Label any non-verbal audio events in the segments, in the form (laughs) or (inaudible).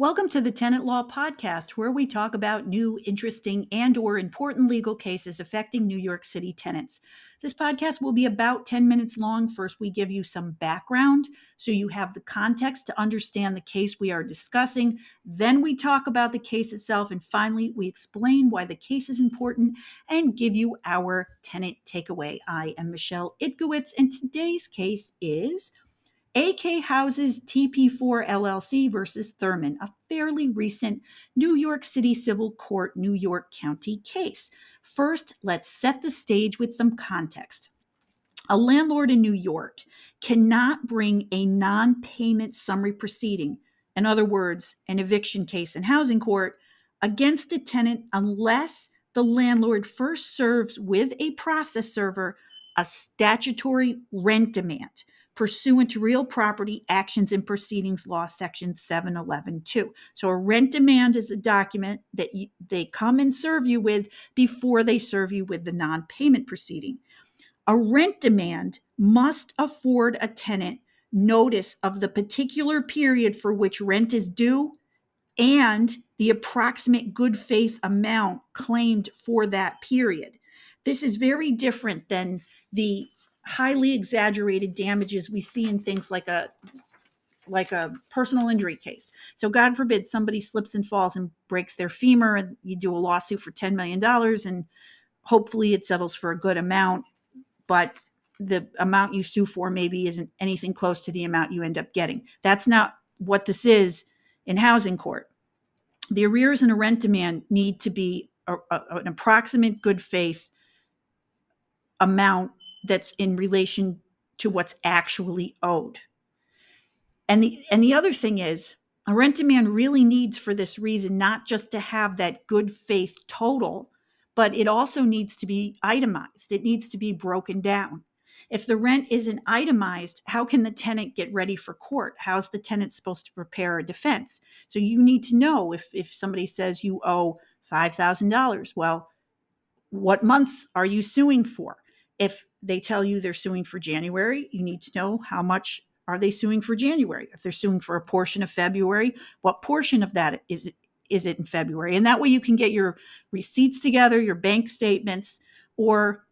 Welcome to the Tenant Law Podcast, where we talk about new, interesting, and or important legal cases affecting New York City tenants. This podcast will be about 10 minutes long. First, we give you some background so you have the context to understand the case we are discussing. Then we talk about the case itself, and finally, we explain why the case is important and give you our tenant takeaway. I am Michelle Itkowitz, and today's case is AK Houses TP4 LLC versus Thurman, a fairly recent New York City Civil Court, New York County case. First, let's set the stage with some context. A landlord in New York cannot bring a non payment summary proceeding, in other words, an eviction case in housing court, against a tenant unless the landlord first serves with a process server a statutory rent demand pursuant to real property actions and proceedings law section 7112 so a rent demand is a document that you, they come and serve you with before they serve you with the non-payment proceeding. A rent demand must afford a tenant notice of the particular period for which rent is due and the approximate good faith amount claimed for that period. This is very different than the highly exaggerated damages we see in things like a like a personal injury case. So God forbid somebody slips and falls and breaks their femur and you do a lawsuit for 10 million dollars and hopefully it settles for a good amount, but the amount you sue for maybe isn't anything close to the amount you end up getting. That's not what this is in housing court. The arrears and a rent demand need to be a, a, an approximate good faith amount that's in relation to what's actually owed. And the and the other thing is a rent demand really needs for this reason not just to have that good faith total, but it also needs to be itemized. It needs to be broken down. If the rent isn't itemized, how can the tenant get ready for court? How's the tenant supposed to prepare a defense? So you need to know if if somebody says you owe $5,000, well, what months are you suing for? If they tell you they're suing for January, you need to know how much are they suing for January. If they're suing for a portion of February, what portion of that is it, is it in February? And that way you can get your receipts together, your bank statements, or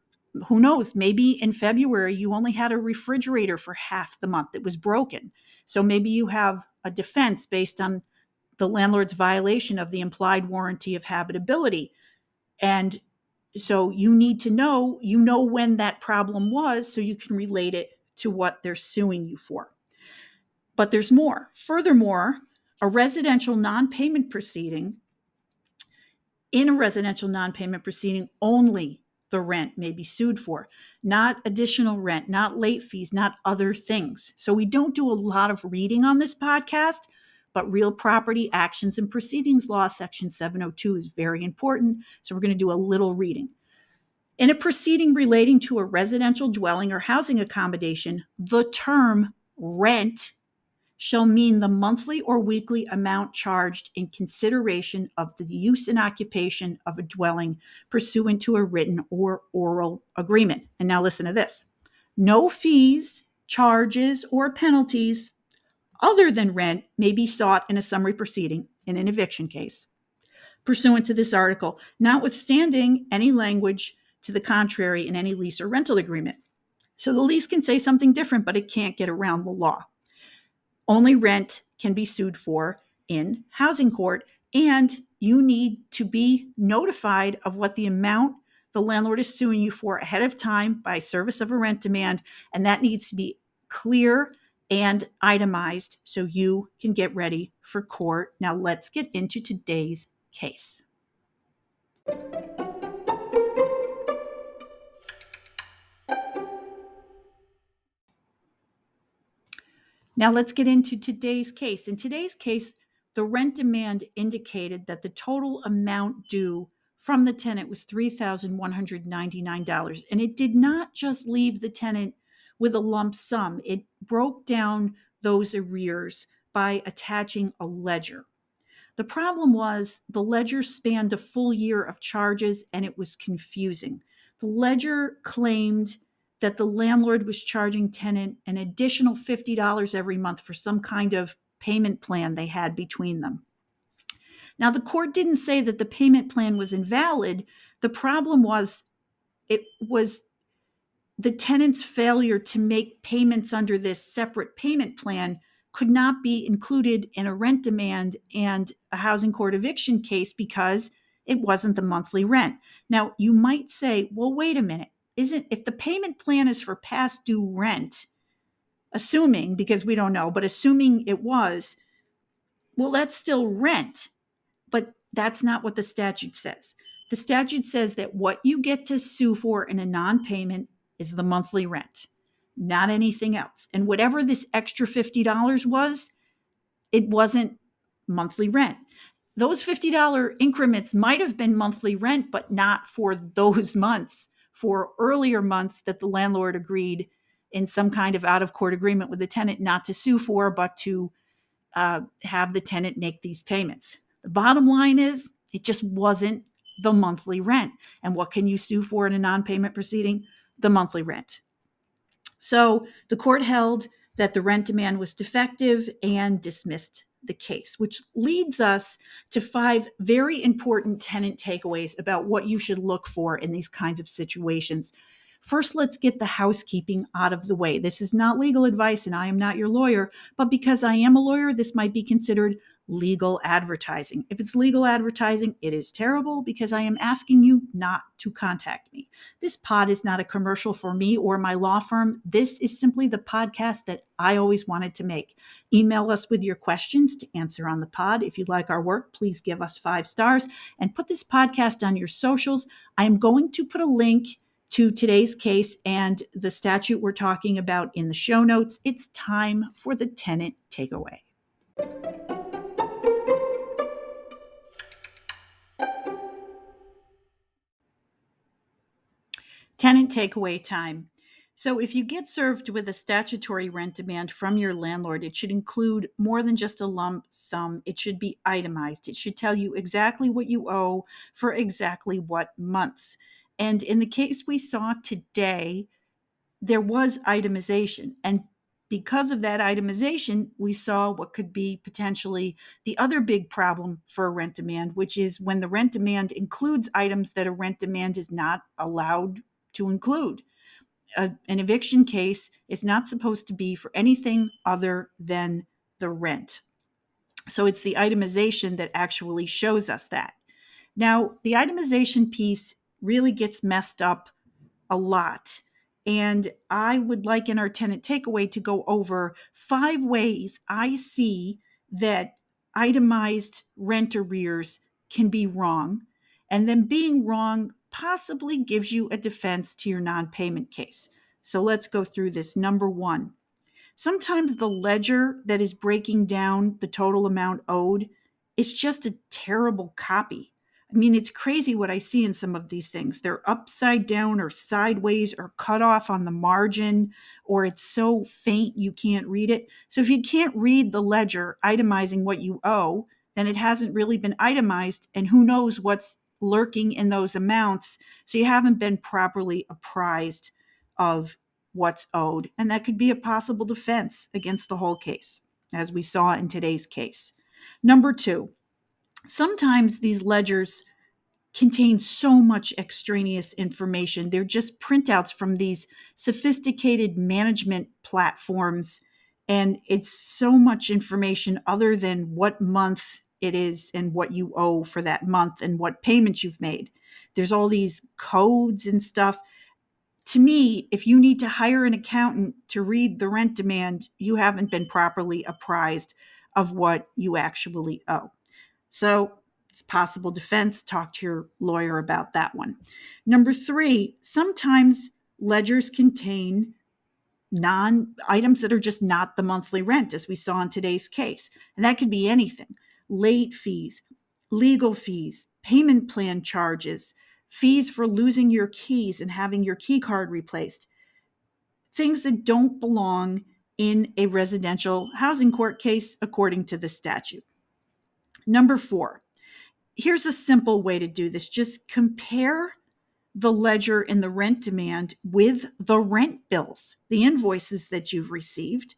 who knows, maybe in February you only had a refrigerator for half the month that was broken. So maybe you have a defense based on the landlord's violation of the implied warranty of habitability. And so you need to know, you know when that problem was so you can relate it to what they're suing you for. But there's more. Furthermore, a residential non-payment proceeding in a residential non-payment proceeding only the rent may be sued for, not additional rent, not late fees, not other things. So we don't do a lot of reading on this podcast, but real property actions and proceedings law, section 702, is very important. So we're going to do a little reading. In a proceeding relating to a residential dwelling or housing accommodation, the term rent shall mean the monthly or weekly amount charged in consideration of the use and occupation of a dwelling pursuant to a written or oral agreement. And now listen to this no fees, charges, or penalties other than rent may be sought in a summary proceeding in an eviction case pursuant to this article, notwithstanding any language to the contrary in any lease or rental agreement. So the lease can say something different, but it can't get around the law. Only rent can be sued for in housing court, and you need to be notified of what the amount the landlord is suing you for ahead of time by service of a rent demand, and that needs to be clear and itemized so you can get ready for court. Now, let's get into today's case. Now, let's get into today's case. In today's case, the rent demand indicated that the total amount due from the tenant was $3,199. And it did not just leave the tenant with a lump sum, it broke down those arrears by attaching a ledger. The problem was the ledger spanned a full year of charges and it was confusing. The ledger claimed that the landlord was charging tenant an additional $50 every month for some kind of payment plan they had between them. Now, the court didn't say that the payment plan was invalid. The problem was it was the tenant's failure to make payments under this separate payment plan could not be included in a rent demand and a housing court eviction case because it wasn't the monthly rent. Now, you might say, well, wait a minute. Isn't if the payment plan is for past due rent, assuming, because we don't know, but assuming it was, well, that's still rent. But that's not what the statute says. The statute says that what you get to sue for in a non payment is the monthly rent, not anything else. And whatever this extra $50 was, it wasn't monthly rent. Those $50 increments might have been monthly rent, but not for those (laughs) months, for earlier months that the landlord agreed in some kind of out of court agreement with the tenant not to sue for, but to uh, have the tenant make these payments. The bottom line is it just wasn't the monthly rent. And what can you sue for in a non payment proceeding? The monthly rent. So the court held that the rent demand was defective and dismissed the case, which leads us to five very important tenant takeaways about what you should look for in these kinds of situations First, let's get the housekeeping out of the way. This is not legal advice, and I am not your lawyer, but because I am a lawyer, this might be considered legal advertising. If it's legal advertising, it is terrible because I am asking you not to contact me. This pod is not a commercial for me or my law firm. This is simply the podcast that I always wanted to make. Email us with your questions to answer on the pod. If you like our work, please give us five stars and put this podcast on your socials. I am going to put a link to today's case and the statute we're talking about in the show notes. It's time for the tenant takeaway. Tenant takeaway time. So, if you get served with a statutory rent demand from your landlord, it should include more than just a lump sum. It should be itemized. It should tell you exactly what you owe for exactly what months. And in the case we saw today, there was itemization. And because of that itemization, we saw what could be potentially the other big problem for a rent demand, which is when the rent demand includes items that a rent demand is not allowed to include. A, an eviction case is not supposed to be for anything other than the rent. So it's the itemization that actually shows us that. Now, the itemization piece really gets messed up a lot. And I would like in our tenant takeaway to go over five ways I see that itemized rent arrears can be wrong. And then being wrong possibly gives you a defense to your non payment case. So let's go through this. Number one, sometimes the ledger that is breaking down the total amount owed is just a terrible copy. I mean, it's crazy what I see in some of these things. They're upside down or sideways or cut off on the margin, or it's so faint you can't read it. So, if you can't read the ledger itemizing what you owe, then it hasn't really been itemized, and who knows what's lurking in those amounts. So, you haven't been properly apprised of what's owed. And that could be a possible defense against the whole case, as we saw in today's case. Number two, sometimes these ledgers contain so much extraneous information. They're just printouts from these sophisticated management platforms. And it's so much information other than what month it is and what you owe for that month and what payments you've made. There's all these codes and stuff. To me, if you need to hire an accountant to read the rent demand, you haven't been properly apprised of what you actually owe. So it's possible defense. Talk to your lawyer about that one. Number three, sometimes ledgers contain non items that are just not the monthly rent, as we saw in today's case. And that could be anything late fees, legal fees, payment plan charges, fees for losing your keys and having your key card replaced, things that don't belong in a residential housing court case according to the statute. Number four, here's a simple way to do this just compare the ledger in the rent demand with the rent bills, the invoices that you've received.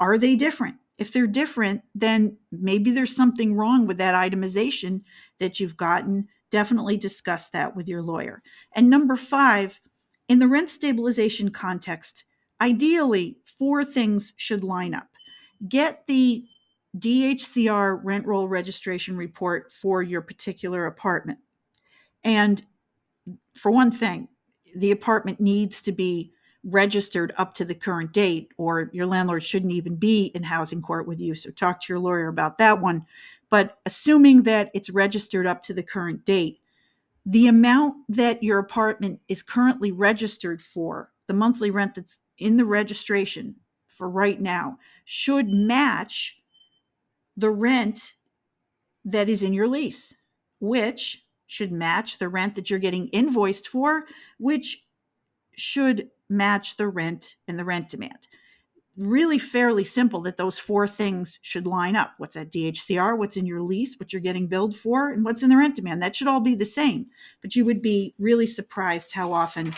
Are they different? If they're different, then maybe there's something wrong with that itemization that you've gotten. Definitely discuss that with your lawyer. And number five, in the rent stabilization context, ideally, four things should line up. Get the DHCR rent roll registration report for your particular apartment. And for one thing, the apartment needs to be registered up to the current date, or your landlord shouldn't even be in housing court with you. So talk to your lawyer about that one. But assuming that it's registered up to the current date, the amount that your apartment is currently registered for, the monthly rent that's in the registration for right now, should match the rent that is in your lease, which should match the rent that you're getting invoiced for, which should match the rent and the rent demand. Really fairly simple that those four things should line up. What's at DHCR, what's in your lease, what you're getting billed for, and what's in the rent demand. That should all be the same. But you would be really surprised how often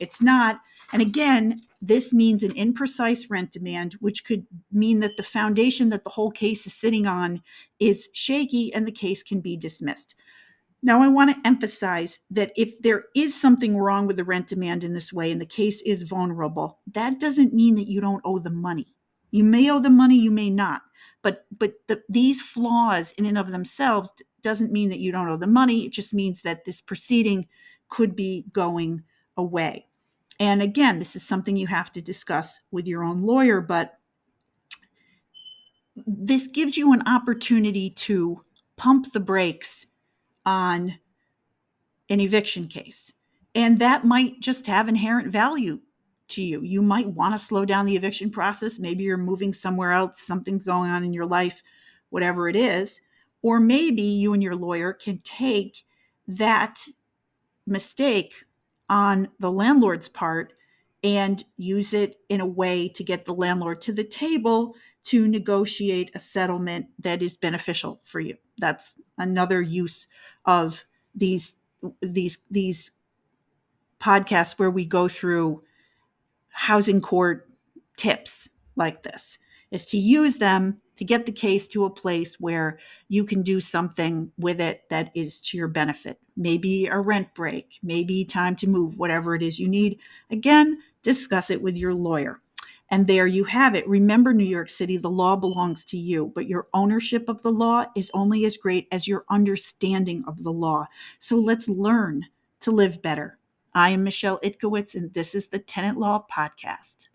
it's not. And again, this means an imprecise rent demand, which could mean that the foundation that the whole case is sitting on is shaky and the case can be dismissed. Now, I want to emphasize that if there is something wrong with the rent demand in this way and the case is vulnerable, that doesn't mean that you don't owe the money. You may owe the money, you may not. But but the, these flaws in and of themselves doesn't mean that you don't owe the money. It just means that this proceeding could be going away. And again, this is something you have to discuss with your own lawyer, but this gives you an opportunity to pump the brakes on an eviction case. And that might just have inherent value to you. You might want to slow down the eviction process. Maybe you're moving somewhere else, something's going on in your life, whatever it is. Or maybe you and your lawyer can take that mistake on the landlord's part and use it in a way to get the landlord to the table to negotiate a settlement that is beneficial for you. That's another use of these these these podcasts where we go through housing court tips like this is to use them to get the case to a place where you can do something with it that is to your benefit. Maybe a rent break, maybe time to move, whatever it is you need. Again, discuss it with your lawyer. And there you have it. Remember, New York City, the law belongs to you, but your ownership of the law is only as great as your understanding of the law. So let's learn to live better. I am Michelle Itkowitz, and this is the Tenant Law Podcast.